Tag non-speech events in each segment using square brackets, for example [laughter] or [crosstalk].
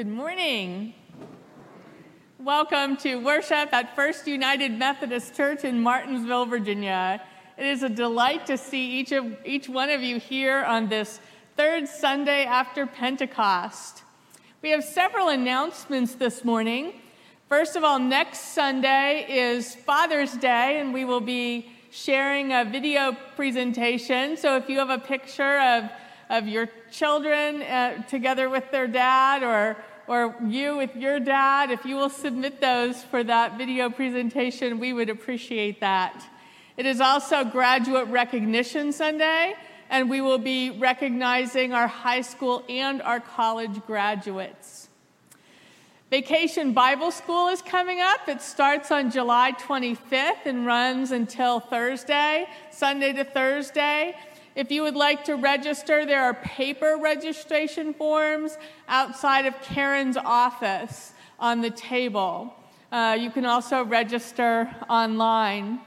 Good morning. Welcome to worship at First United Methodist Church in Martinsville, Virginia. It is a delight to see each, of, each one of you here on this third Sunday after Pentecost. We have several announcements this morning. First of all, next Sunday is Father's Day, and we will be sharing a video presentation. So if you have a picture of, of your children uh, together with their dad or or you with your dad, if you will submit those for that video presentation, we would appreciate that. It is also Graduate Recognition Sunday, and we will be recognizing our high school and our college graduates. Vacation Bible School is coming up. It starts on July 25th and runs until Thursday, Sunday to Thursday. If you would like to register, there are paper registration forms outside of Karen's office on the table. Uh, you can also register online.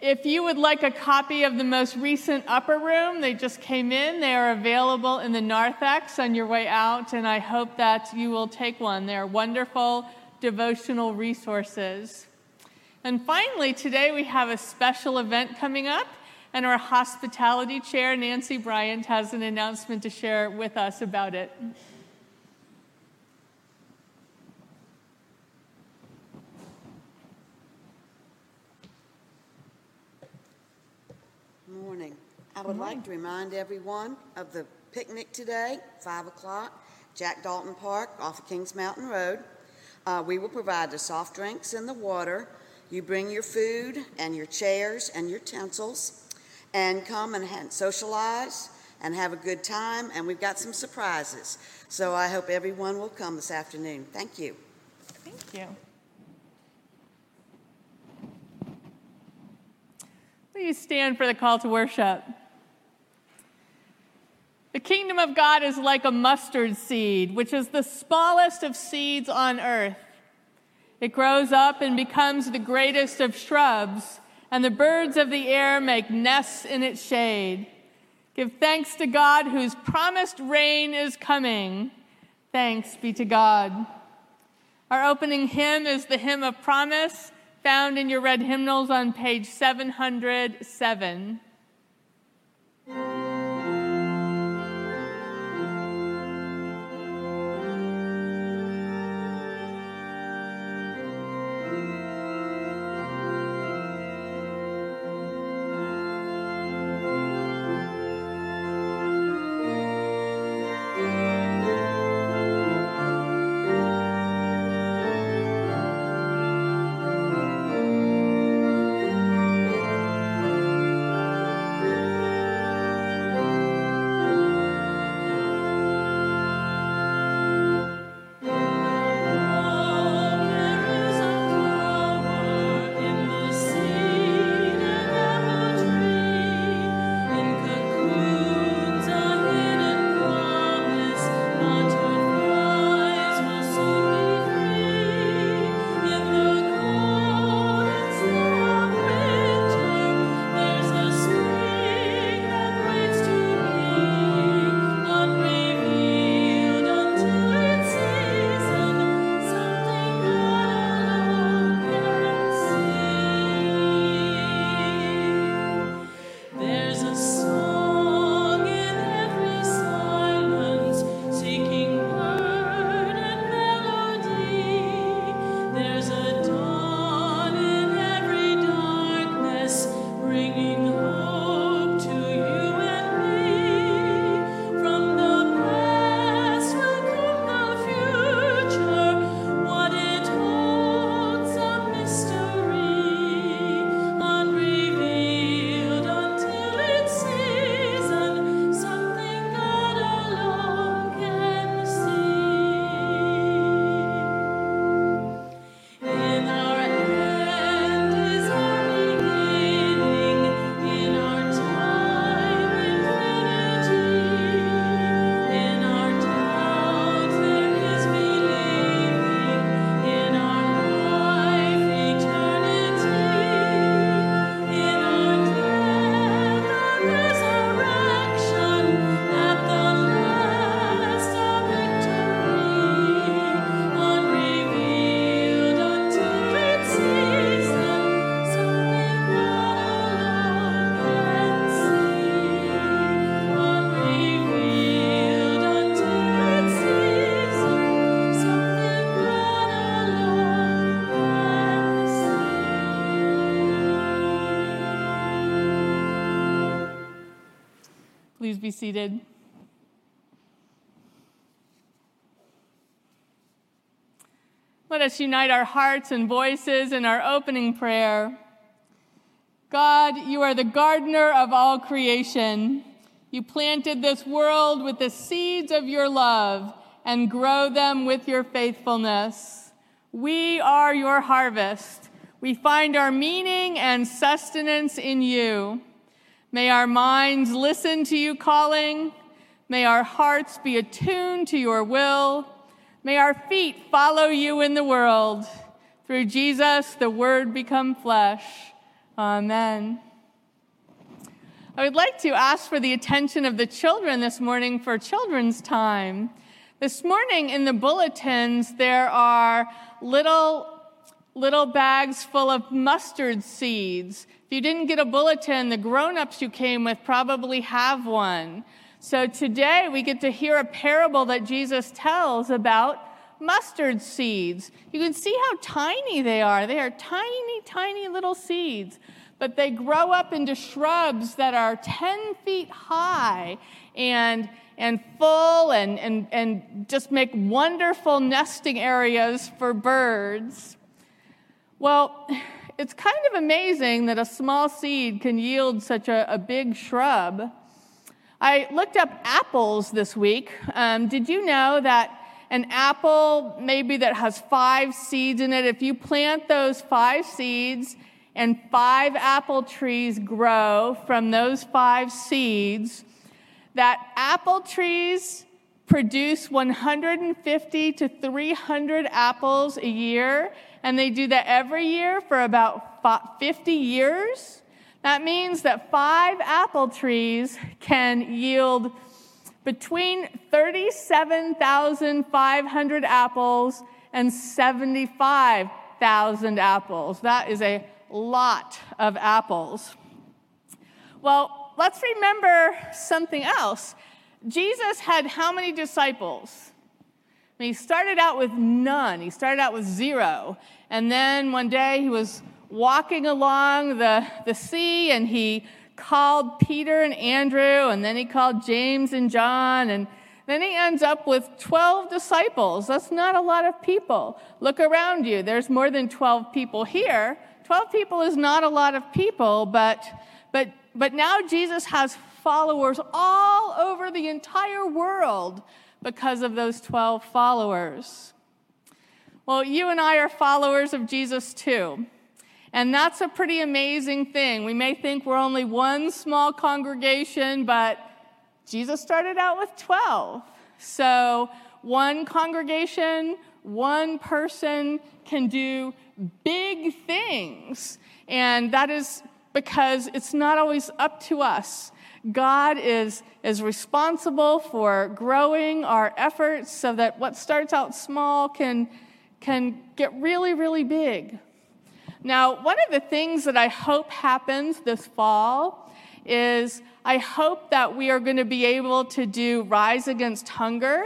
If you would like a copy of the most recent Upper Room, they just came in. They are available in the narthex on your way out, and I hope that you will take one. They are wonderful devotional resources. And finally, today we have a special event coming up and our hospitality chair, Nancy Bryant, has an announcement to share with us about it. Morning. I would like to remind everyone of the picnic today, 5 o'clock, Jack Dalton Park off of Kings Mountain Road. Uh, we will provide the soft drinks and the water. You bring your food and your chairs and your utensils and come and socialize and have a good time. And we've got some surprises. So I hope everyone will come this afternoon. Thank you. Thank you. Please stand for the call to worship. The kingdom of God is like a mustard seed, which is the smallest of seeds on earth. It grows up and becomes the greatest of shrubs and the birds of the air make nests in its shade. Give thanks to God whose promised rain is coming. Thanks be to God. Our opening hymn is the hymn of promise found in your red hymnals on page 707. Be seated. Let us unite our hearts and voices in our opening prayer. God, you are the gardener of all creation. You planted this world with the seeds of your love and grow them with your faithfulness. We are your harvest. We find our meaning and sustenance in you. May our minds listen to you calling. May our hearts be attuned to your will. May our feet follow you in the world. Through Jesus, the Word become flesh. Amen. I would like to ask for the attention of the children this morning for children's time. This morning in the bulletins, there are little little bags full of mustard seeds. You didn't get a bulletin, the grown ups you came with probably have one. So today we get to hear a parable that Jesus tells about mustard seeds. You can see how tiny they are. They are tiny, tiny little seeds, but they grow up into shrubs that are 10 feet high and and full and, and, and just make wonderful nesting areas for birds. Well, it's kind of amazing that a small seed can yield such a, a big shrub. I looked up apples this week. Um, did you know that an apple, maybe that has five seeds in it, if you plant those five seeds and five apple trees grow from those five seeds, that apple trees produce 150 to 300 apples a year, and they do that every year for about 50 years. That means that five apple trees can yield between 37,500 apples and 75,000 apples. That is a lot of apples. Well, let's remember something else. Jesus had how many disciples? I mean, he started out with none, he started out with zero. And then one day he was walking along the, the sea and he called Peter and Andrew, and then he called James and John, and then he ends up with 12 disciples. That's not a lot of people. Look around you, there's more than 12 people here. 12 people is not a lot of people, but, but but now Jesus has followers all over the entire world because of those 12 followers. Well, you and I are followers of Jesus too. And that's a pretty amazing thing. We may think we're only one small congregation, but Jesus started out with 12. So, one congregation, one person can do big things. And that is because it's not always up to us. God is, is responsible for growing our efforts so that what starts out small can, can get really, really big. Now, one of the things that I hope happens this fall is I hope that we are going to be able to do Rise Against Hunger,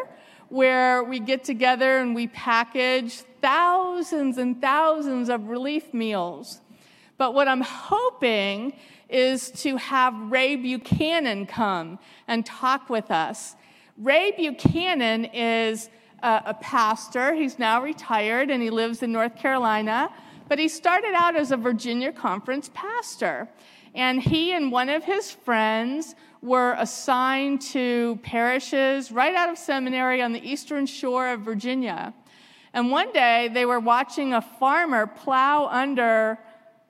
where we get together and we package thousands and thousands of relief meals but what I'm hoping is to have Ray Buchanan come and talk with us. Ray Buchanan is a, a, pastor. He's now retired and he lives in North Carolina. But he started out as a Virginia conference pastor. And he and one of his friends were assigned to parishes right out of seminary on the eastern shore of Virginia. And one day they were watching a farmer plow under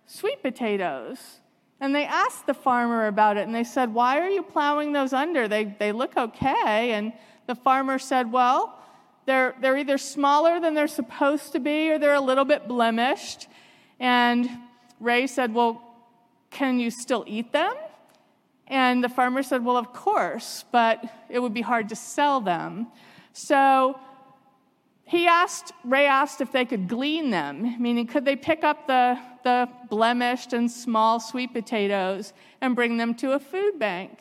sweet potatoes. And they asked the farmer about it, and they said, Why are you plowing those under? They, they look okay. And the farmer said, Well, they're, they're either smaller than they're supposed to be, or they're a little bit blemished. And Ray said, Well, can you still eat them? And the farmer said, Well, of course, but it would be hard to sell them. So he asked, Ray asked if they could glean them, meaning could they pick up the, the blemished and small sweet potatoes and bring them to a food bank?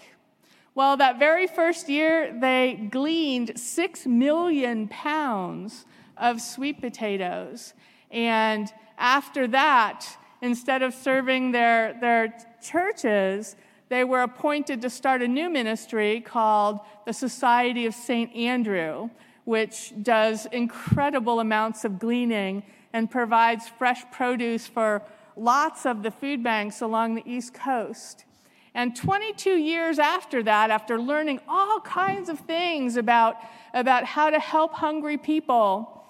Well, that very first year, they gleaned six million pounds of sweet potatoes. And after that, instead of serving their, their churches, they were appointed to start a new ministry called the Society of St. Andrew, which does incredible amounts of gleaning and provides fresh produce for lots of the food banks along the East Coast. And 22 years after that, after learning all kinds of things about, about how to help hungry people,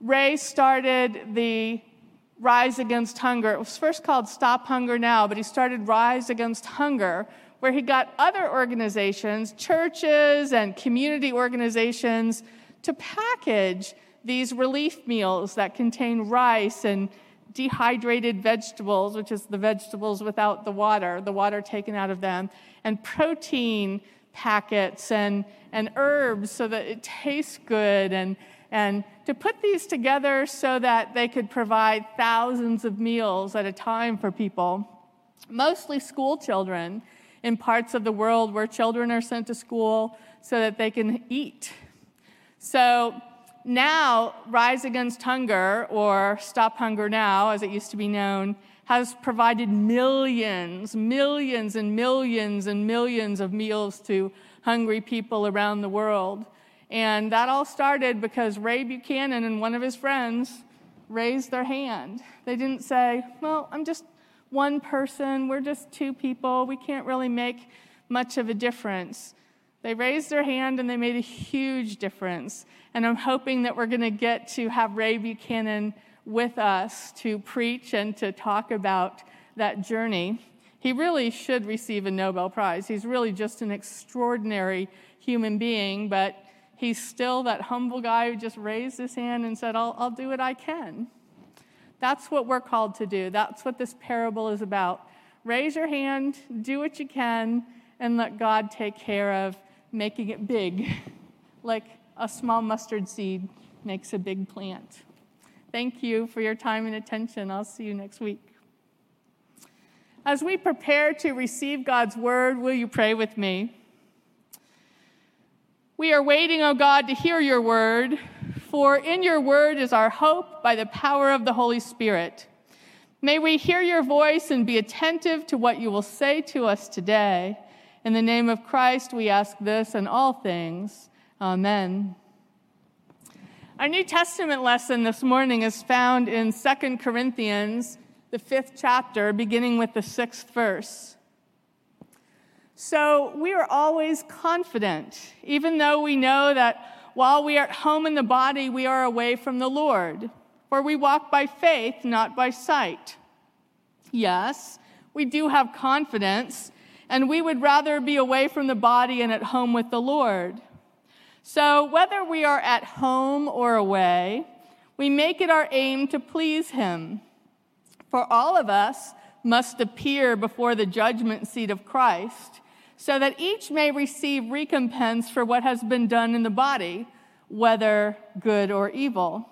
Ray started the Rise Against Hunger. It was first called Stop Hunger Now, but he started Rise Against Hunger, where he got other organizations, churches and community organizations, to package these relief meals that contain rice and dehydrated vegetables, which is the vegetables without the water, the water taken out of them, and protein packets and, and herbs so that it tastes good and and to put these together so that they could provide thousands of meals at a time for people, mostly school children in parts of the world where children are sent to school so that they can eat. So now, Rise Against Hunger, or Stop Hunger Now, as it used to be known, has provided millions, millions, and millions and millions of meals to hungry people around the world. And that all started because Ray Buchanan and one of his friends raised their hand. They didn't say, Well, I'm just one person, we're just two people, we can't really make much of a difference. They raised their hand and they made a huge difference. And I'm hoping that we're going to get to have Ray Buchanan with us to preach and to talk about that journey. He really should receive a Nobel Prize. He's really just an extraordinary human being, but He's still that humble guy who just raised his hand and said, I'll, I'll do what I can. That's what we're called to do. That's what this parable is about. Raise your hand, do what you can, and let God take care of making it big, [laughs] like a small mustard seed makes a big plant. Thank you for your time and attention. I'll see you next week. As we prepare to receive God's word, will you pray with me? We are waiting, O oh God, to hear your word, for in your word is our hope by the power of the Holy Spirit. May we hear your voice and be attentive to what you will say to us today. In the name of Christ, we ask this and all things. Amen. Our New Testament lesson this morning is found in 2 Corinthians, the fifth chapter, beginning with the sixth verse. So we are always confident, even though we know that while we are at home in the body, we are away from the Lord. For we walk by faith, not by sight. Yes, we do have confidence, and we would rather be away from the body and at home with the Lord. So whether we are at home or away, we make it our aim to please Him. For all of us must appear before the judgment seat of Christ so that each may receive recompense for what has been done in the body, whether good or evil.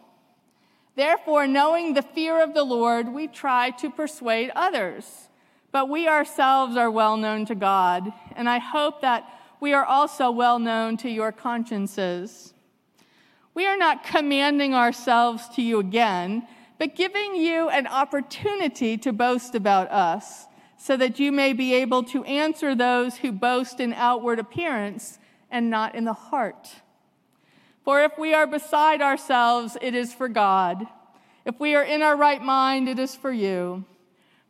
Therefore, knowing the fear of the Lord, we try to persuade others. But we ourselves are well known to God, and I hope that we are also well known to your consciences. We are not commanding ourselves to you again, but giving you an opportunity to boast about us so that you may be able to answer those who boast in outward appearance and not in the heart. For if we are beside ourselves, it is for God. If we are in our right mind, it is for you.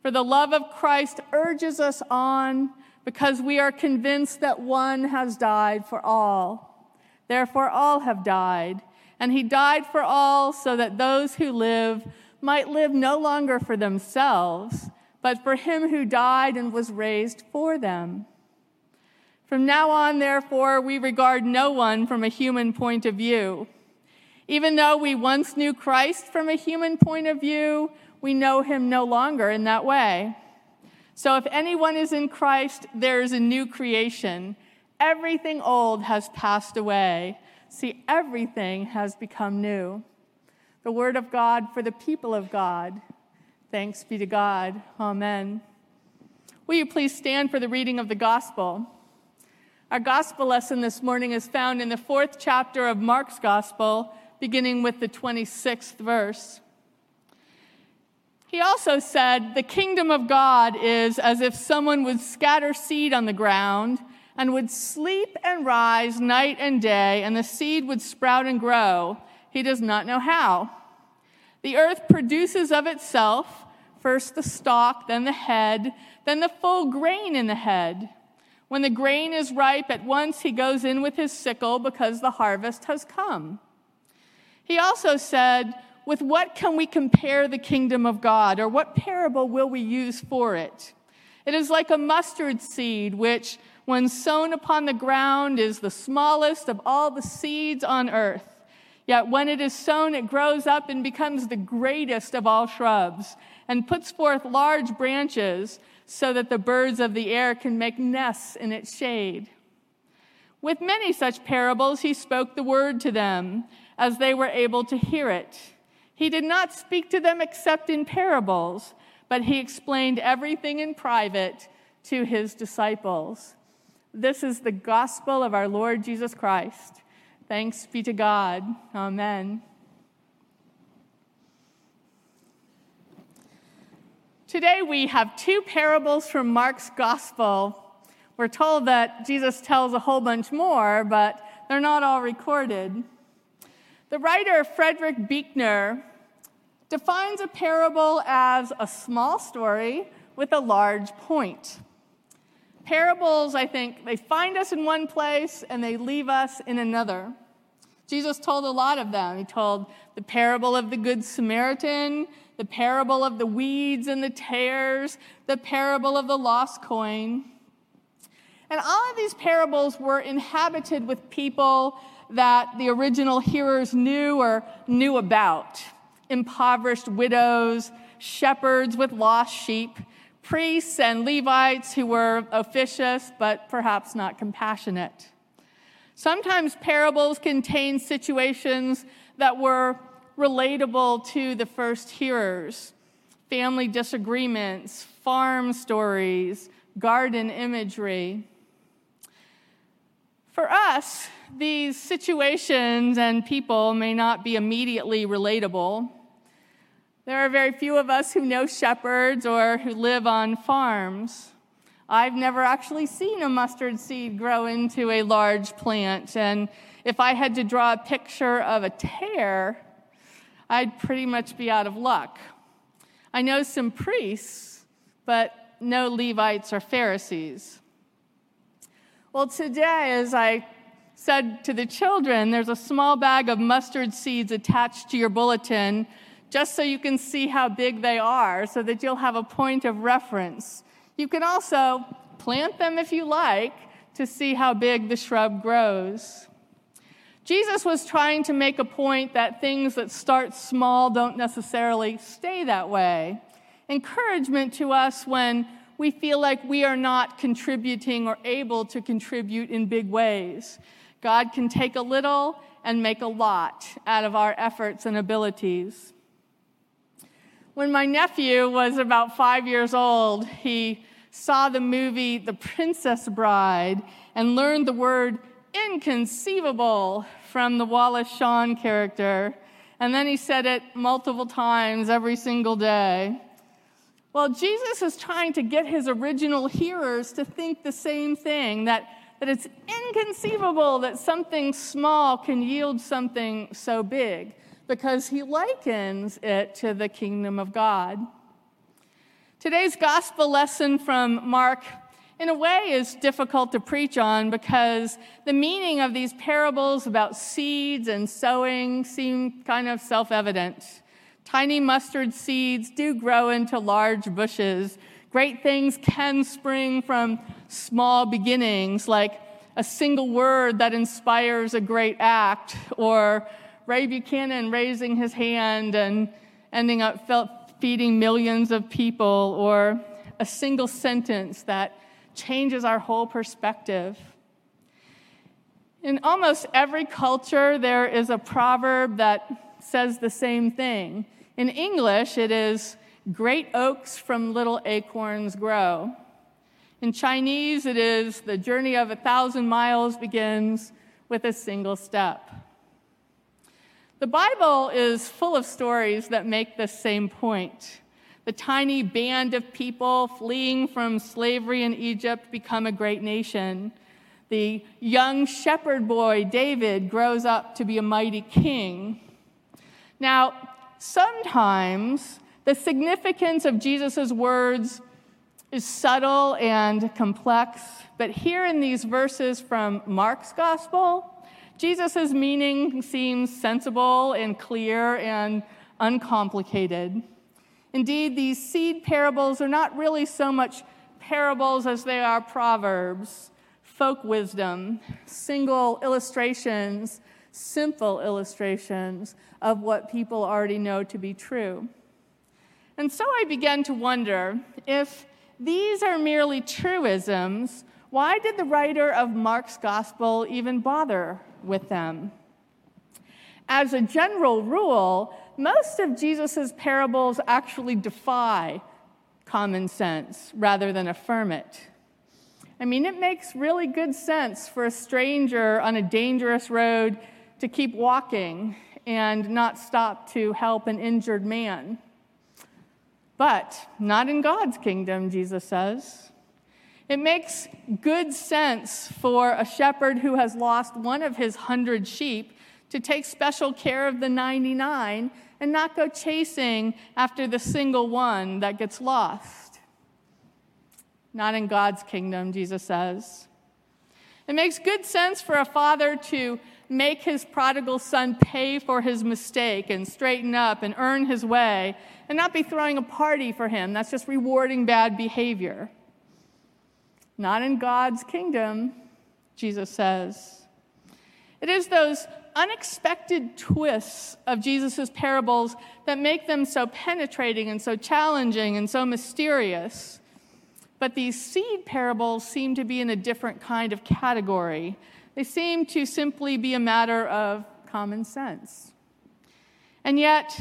For the love of Christ urges us on because we are convinced that one has died for all. Therefore, all have died. And he died for all so that those who live might live no longer for themselves but for him who died and was raised for them. From now on, therefore, we regard no one from a human point of view. Even though we once knew Christ from a human point of view, we know him no longer in that way. So if anyone is in Christ, there is a new creation. Everything old has passed away. See, everything has become new. The word of God for the people of God. Thanks be to God. Amen. Will you please stand for the reading of the gospel? Our gospel lesson this morning is found in the fourth chapter of Mark's gospel, beginning with the 26th verse. He also said, The kingdom of God is as if someone would scatter seed on the ground and would sleep and rise night and day, and the seed would sprout and grow. He does not know how. The earth produces of itself first the stalk, then the head, then the full grain in the head. When the grain is ripe, at once he goes in with his sickle because the harvest has come. He also said, With what can we compare the kingdom of God, or what parable will we use for it? It is like a mustard seed, which, when sown upon the ground, is the smallest of all the seeds on earth. Yet when it is sown, it grows up and becomes the greatest of all shrubs, and puts forth large branches, so that the birds of the air can make nests in its shade. With many such parables, he spoke the word to them, as they were able to hear it. He did not speak to them except in parables, but he explained everything in private to his disciples. This is the gospel of our Lord Jesus Christ. Thanks be to God. Amen. Today we have two parables from Mark's gospel. We're told that Jesus tells a whole bunch more, but they're not all recorded. The writer Frederick Buechner defines a parable as a small story with a large point. Parables, I think, they find us in one place and they leave us in another. Jesus told a lot of them. He told the parable of the Good Samaritan, the parable of the weeds and the tares, the parable of the lost coin. And all of these parables were inhabited with people that the original hearers knew or knew about impoverished widows, shepherds with lost sheep, priests and Levites who were officious but perhaps not compassionate. Sometimes parables contain situations that were relatable to the first hearers family disagreements, farm stories, garden imagery. For us, these situations and people may not be immediately relatable. There are very few of us who know shepherds or who live on farms. I've never actually seen a mustard seed grow into a large plant, and if I had to draw a picture of a tare, I'd pretty much be out of luck. I know some priests, but no Levites or Pharisees. Well, today, as I said to the children, there's a small bag of mustard seeds attached to your bulletin just so you can see how big they are, so that you'll have a point of reference. You can also plant them if you like to see how big the shrub grows. Jesus was trying to make a point that things that start small don't necessarily stay that way. Encouragement to us when we feel like we are not contributing or able to contribute in big ways. God can take a little and make a lot out of our efforts and abilities. When my nephew was about five years old, he saw the movie The Princess Bride and learned the word inconceivable from the Wallace Shawn character. And then he said it multiple times every single day. Well, Jesus is trying to get his original hearers to think the same thing that, that it's inconceivable that something small can yield something so big because he likens it to the kingdom of God. Today's gospel lesson from Mark, in a way, is difficult to preach on because the meaning of these parables about seeds and sowing seem kind of self evident. Tiny mustard seeds do grow into large bushes. Great things can spring from small beginnings, like a single word that inspires a great act, or Ray Buchanan raising his hand and ending up feeding millions of people, or a single sentence that changes our whole perspective. In almost every culture, there is a proverb that says the same thing. In English, it is great oaks from little acorns grow. In Chinese, it is the journey of a thousand miles begins with a single step. The Bible is full of stories that make the same point. The The tiny band of people fleeing from slavery in Egypt become a great nation. The young shepherd boy, David, grows up to be a mighty king. Now, sometimes the significance of Jesus' words is subtle and complex, but here in these verses from Mark's gospel, Jesus' meaning seems sensible and clear and uncomplicated. Indeed, these seed parables are not really so much parables as they are proverbs, folk wisdom, single illustrations, simple illustrations of what people already know to be true. And so I began to wonder if these are merely truisms, why did the writer of Mark's gospel even bother with them? As a general rule, most of Jesus' parables actually defy common sense rather than affirm it. I mean, it makes really good sense for a stranger on a dangerous road to keep walking and not stop to help an injured man. But not in God's kingdom, Jesus says. It makes good sense for a shepherd who has lost one of his hundred sheep to take special care of the 99 and not go chasing after the single one that gets lost. Not in God's kingdom, Jesus says. It makes good sense for a father to make his prodigal son pay for his mistake and straighten up and earn his way and not be throwing a party for him. That's just rewarding bad behavior. Not in God's kingdom, Jesus says. It is those unexpected twists of Jesus' parables that make them so penetrating and so challenging and so mysterious. But these seed parables seem to be in a different kind of category. They seem to simply be a matter of common sense. And yet,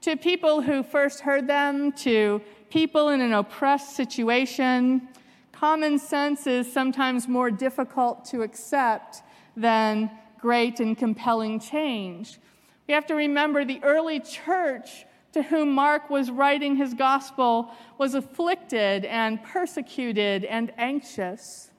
to people who first heard them, to people in an oppressed situation, common sense is sometimes more difficult to accept than great and compelling change. We have to remember the early church to whom Mark was writing his gospel was afflicted and persecuted and anxious.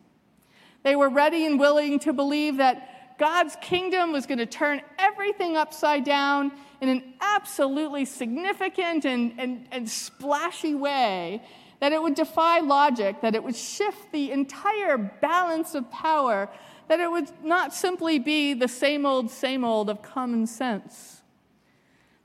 They were ready and willing to believe that God's kingdom was going to turn everything upside down in an absolutely significant and, and, and splashy way, that it would defy logic, that it would shift the entire balance of power that it would not simply be the same old, same old of common sense.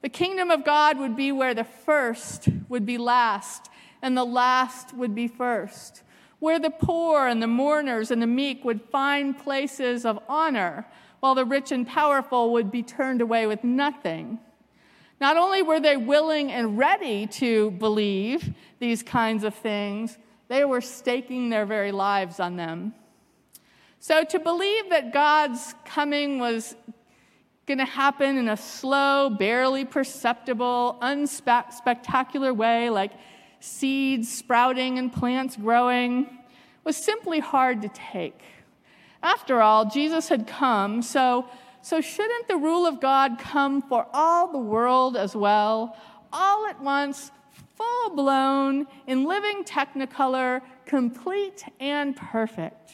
The kingdom of God would be where the first would be last and the last would be first, where the poor and the mourners and the meek would find places of honor, while the rich and powerful would be turned away with nothing. Not only were they willing and ready to believe these kinds of things, they were staking their very lives on them. So to believe that God's coming was going to happen in a slow, barely perceptible, unspectacular way, like seeds sprouting and plants growing, was simply hard to take. After all, Jesus had come, so, so shouldn't the rule of God come for all the world as well, all at once, full blown, in living technicolor, complete and perfect?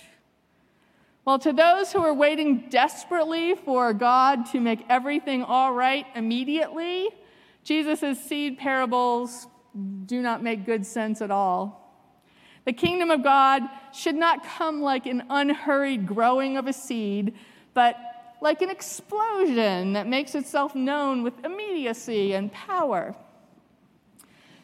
Well, to those who are waiting desperately for God to make everything all right immediately, Jesus' seed parables do not make good sense at all. The kingdom of God should not come like an unhurried growing of a seed, but like an explosion that makes itself known with immediacy and power.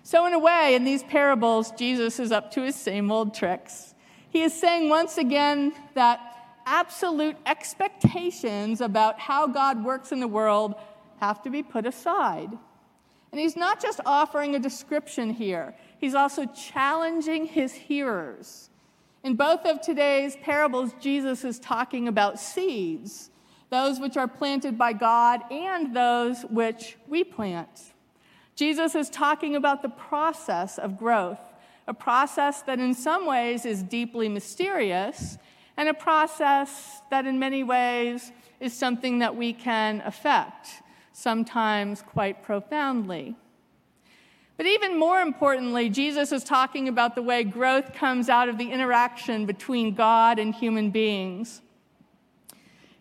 So, in a way, in these parables, Jesus is up to his same old tricks. He is saying once again that absolute expectations about how God works in the world have to be put aside. And he's not just offering a description here, he's also challenging his hearers. In both of today's parables, Jesus is talking about seeds, those which are planted by God and those which we plant. Jesus is talking about the process of growth, a process that in some ways is deeply mysterious and a process that in many ways is something that we can affect, sometimes quite profoundly. But even more importantly, Jesus is talking about the way growth comes out of the interaction between God and human beings.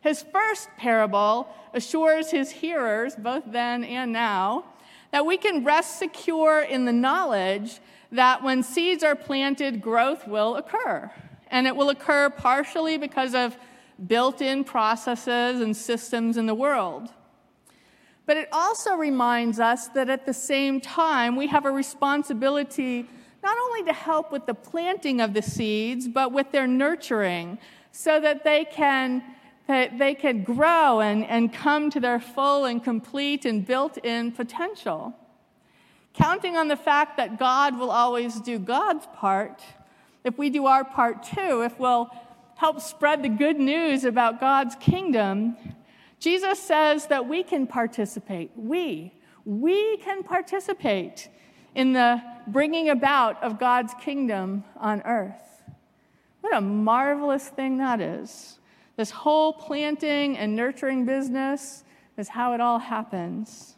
His first parable assures his hearers, both then and now, that we can rest secure in the knowledge that when seeds are planted, growth will occur. And it will occur partially because of built in processes and systems in the world. But it also reminds us that at the same time, we have a responsibility not only to help with the planting of the seeds, but with their nurturing so that they can, that they can grow and, and come to their full and complete and built in potential. Counting on the fact that God will always do God's part, if we do our part too, if we'll help spread the good news about God's kingdom, Jesus says that we can participate. We, we can participate in the bringing about of God's kingdom on earth. What a marvelous thing that is. This whole planting and nurturing business is how it all happens.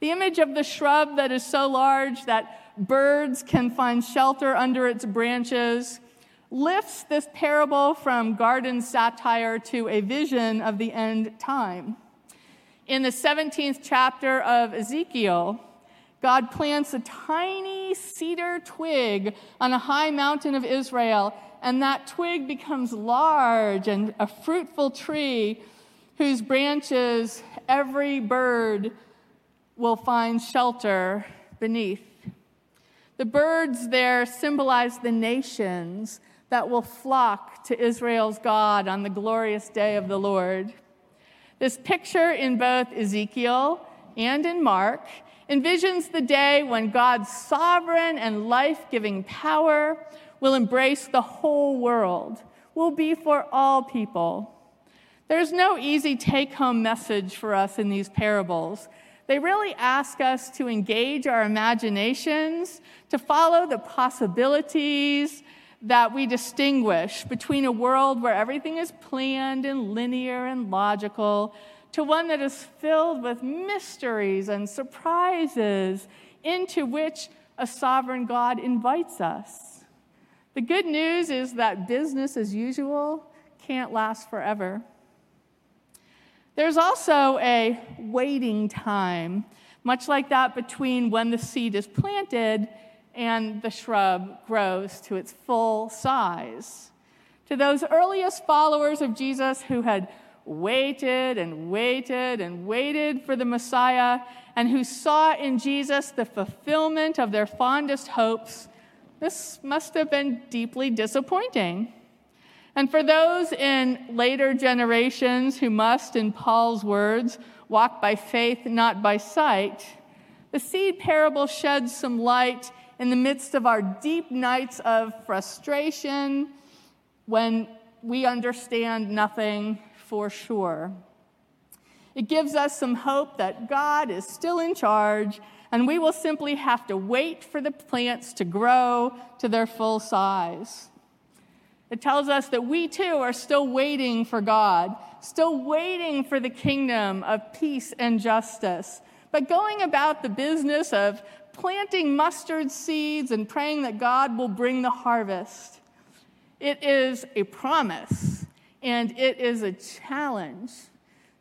The image of the shrub that is so large that birds can find shelter under its branches lifts this parable from garden satire to a vision of the end time. In the 17th chapter of Ezekiel, God plants a tiny cedar twig on a high mountain of Israel, and that twig becomes large and a fruitful tree whose branches every bird will find shelter beneath. The birds there symbolize the nations that will flock to Israel's God on the glorious day of the Lord. This picture in both Ezekiel and in Mark envisions the day when God's sovereign and life giving power will embrace the whole world, will be for all people. There's no easy take home message for us in these parables. They really ask us to engage our imaginations, to follow the possibilities that we distinguish between a world where everything is planned and linear and logical to one that is filled with mysteries and surprises into which a sovereign God invites us. The good news is that business as usual can't last forever. There's also a waiting time, much like that between when the seed is planted and the shrub grows to its full size. To those earliest followers of Jesus who had waited and waited and waited for the Messiah and who saw in Jesus the fulfillment of their fondest hopes, this must have been deeply disappointing. And for those in later generations who must, in Paul's words, walk by faith, not by sight, the seed parable sheds some light in the midst of our deep nights of frustration when we understand nothing for sure. It gives us some hope that God is still in charge and we will simply have to wait for the plants to grow to their full size. It tells us that we too are still waiting for God, still waiting for the kingdom of peace and justice, but going about the business of planting mustard seeds and praying that God will bring the harvest. It is a promise and it is a challenge.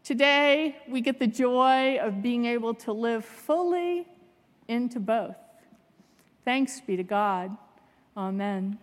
Today, we get the joy of being able to live fully into both. Thanks be to God. Amen.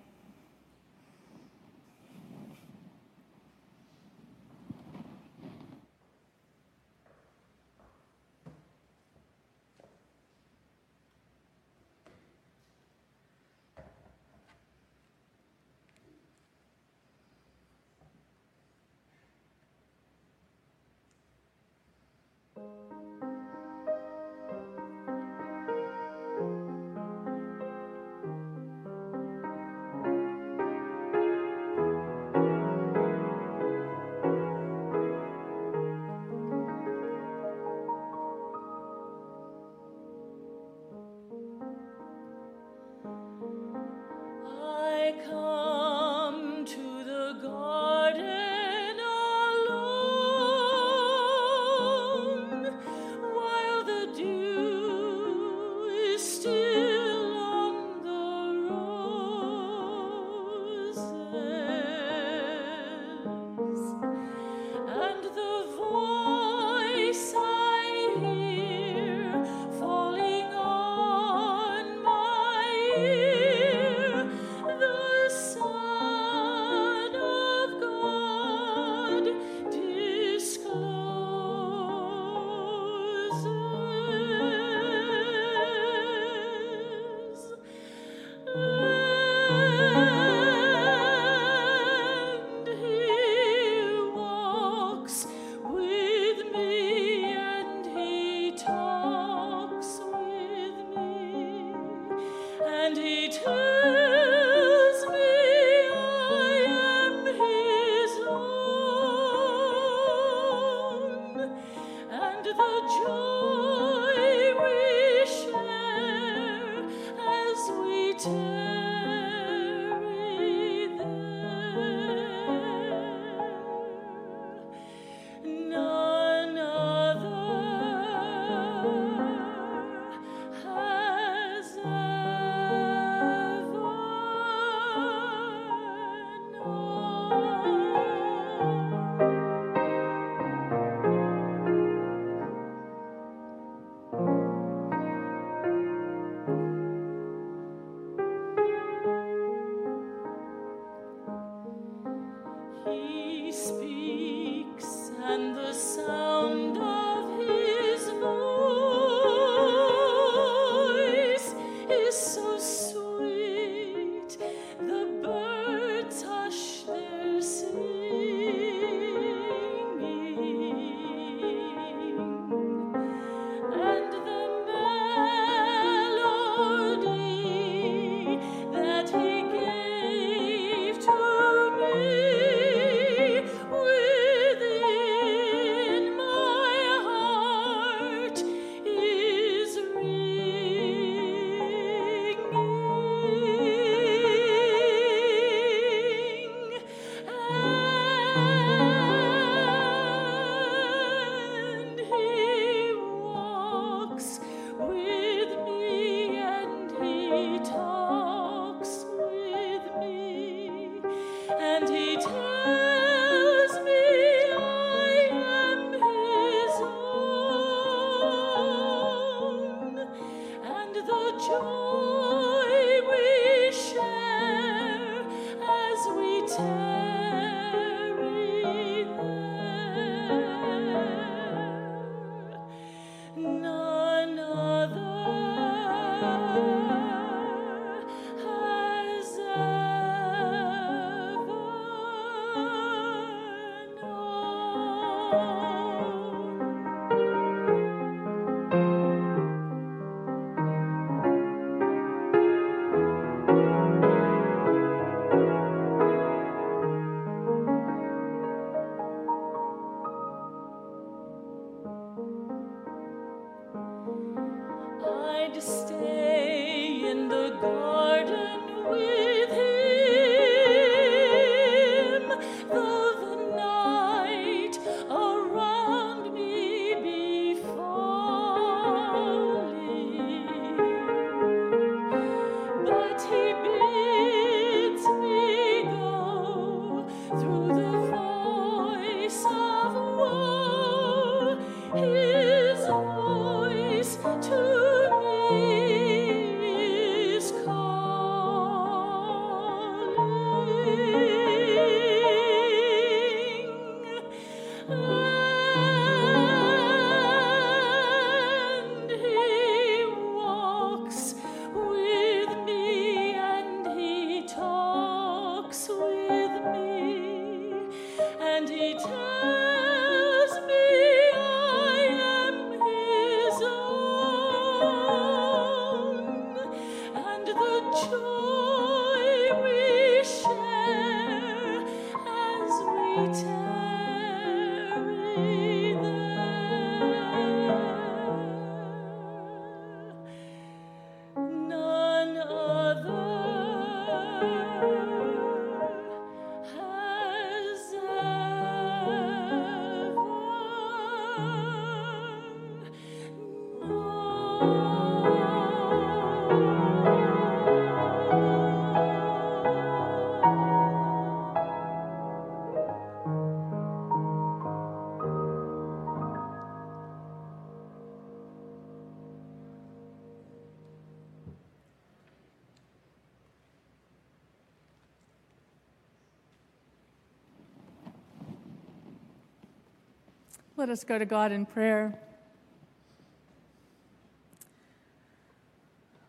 Let us go to God in prayer.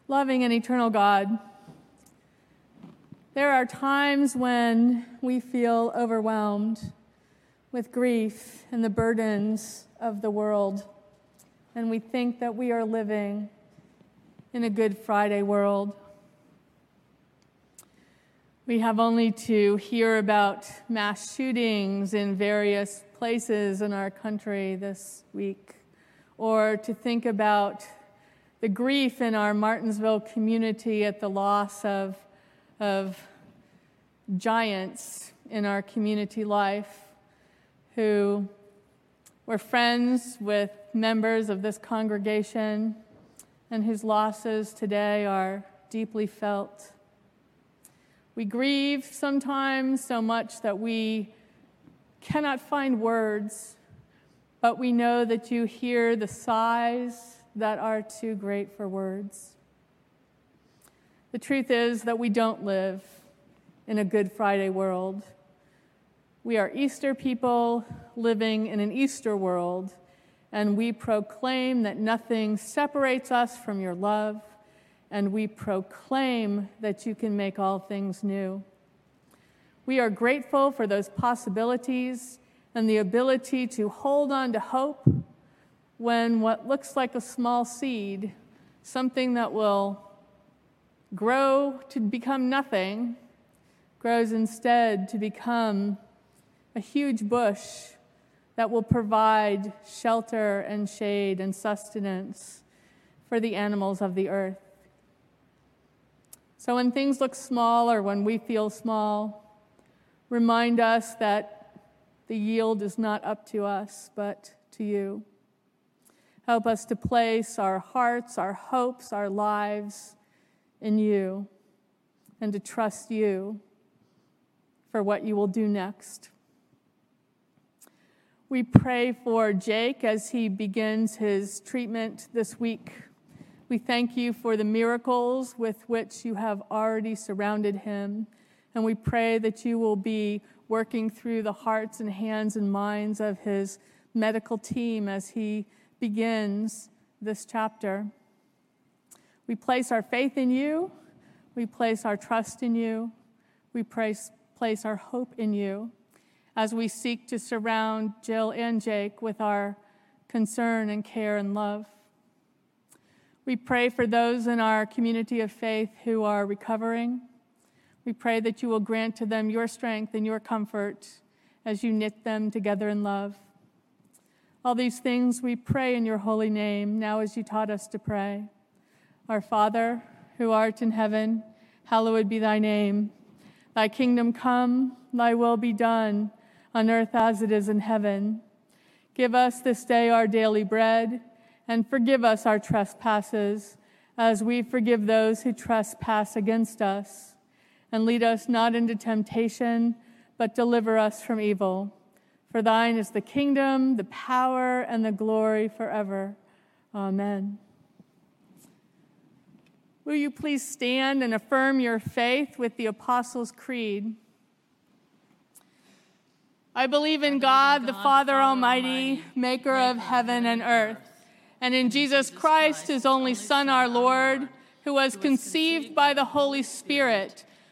Loving and eternal God, there are times when we feel overwhelmed with grief and the burdens of the world, and we think that we are living in a Good Friday world. We have only to hear about mass shootings in various places in our country this week, or to think about the grief in our Martinsville community at the loss of, of giants in our community life who were friends with members of this congregation and whose losses today are deeply felt. We grieve sometimes so much that we cannot find words, but we know that you hear the sighs that are too great for words. The truth is that we don't live in a Good Friday world. We are Easter people living in an Easter world, and we proclaim that nothing separates us from your love, and we proclaim that you can make all things new. We are grateful for those possibilities and the ability to hold on to hope when what looks like a small seed, something that will grow to become nothing, grows instead to become a huge bush that will provide shelter and shade and sustenance for the animals of the earth. So when things look small or when we feel small, remind us that the yield is not up to us, but to you. Help us to place our hearts, our hopes, our lives in you and to trust you for what you will do next. We pray for Jake as he begins his treatment this week. We thank you for the miracles with which you have already surrounded him. And we pray that you will be working through the hearts and hands and minds of his medical team as he begins this chapter. We place our faith in you, we place our trust in you, we place, place our hope in you as we seek to surround Jill and Jake with our concern and care and love. We pray for those in our community of faith who are recovering. We pray that you will grant to them your strength and your comfort as you knit them together in love. All these things we pray in your holy name, now as you taught us to pray. Our Father, who art in heaven, hallowed be thy name. Thy kingdom come, thy will be done on earth as it is in heaven. Give us this day our daily bread, and forgive us our trespasses, as we forgive those who trespass against us. And lead us not into temptation, but deliver us from evil. For thine is the kingdom, the power, and the glory forever. Amen. Will you please stand and affirm your faith with the Apostles' Creed? I believe in God, the Father Almighty, maker of heaven and earth, and in Jesus Christ, his only Son, our Lord, who was conceived by the Holy Spirit,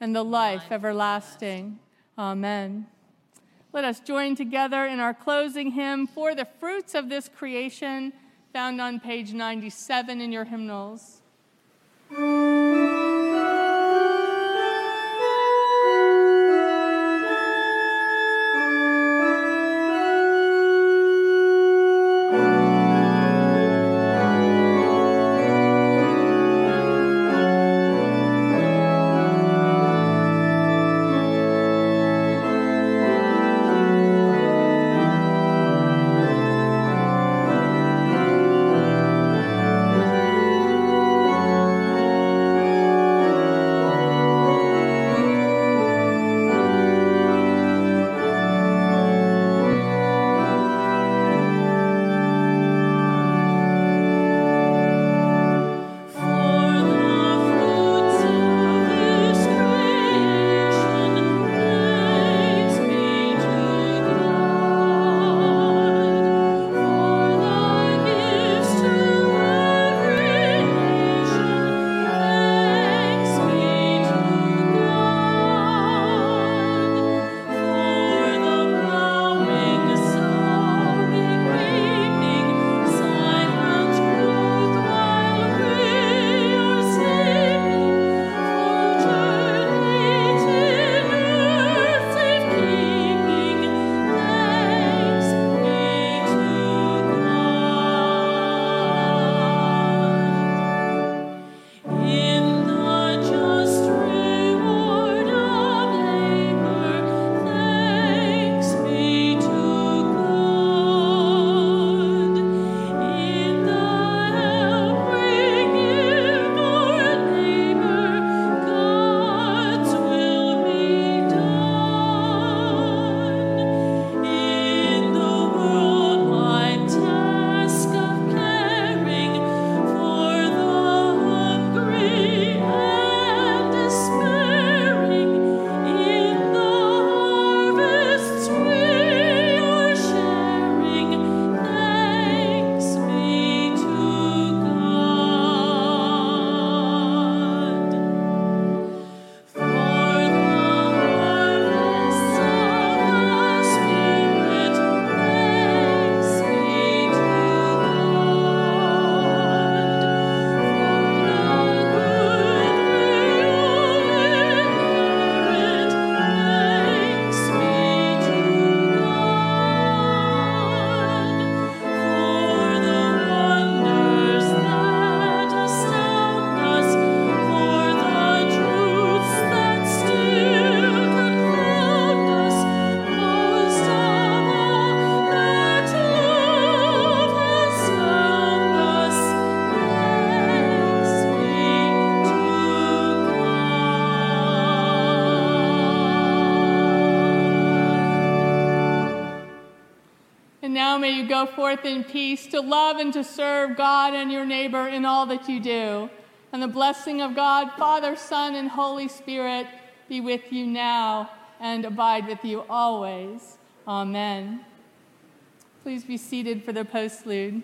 and the life everlasting. Amen. Let us join together in our closing hymn for the fruits of this creation, found on page 97 in your hymnals. Go forth in peace to love and to serve God and your neighbor in all that you do. And the blessing of God, Father, Son, and Holy Spirit be with you now and abide with you always. Amen. Please be seated for the postlude.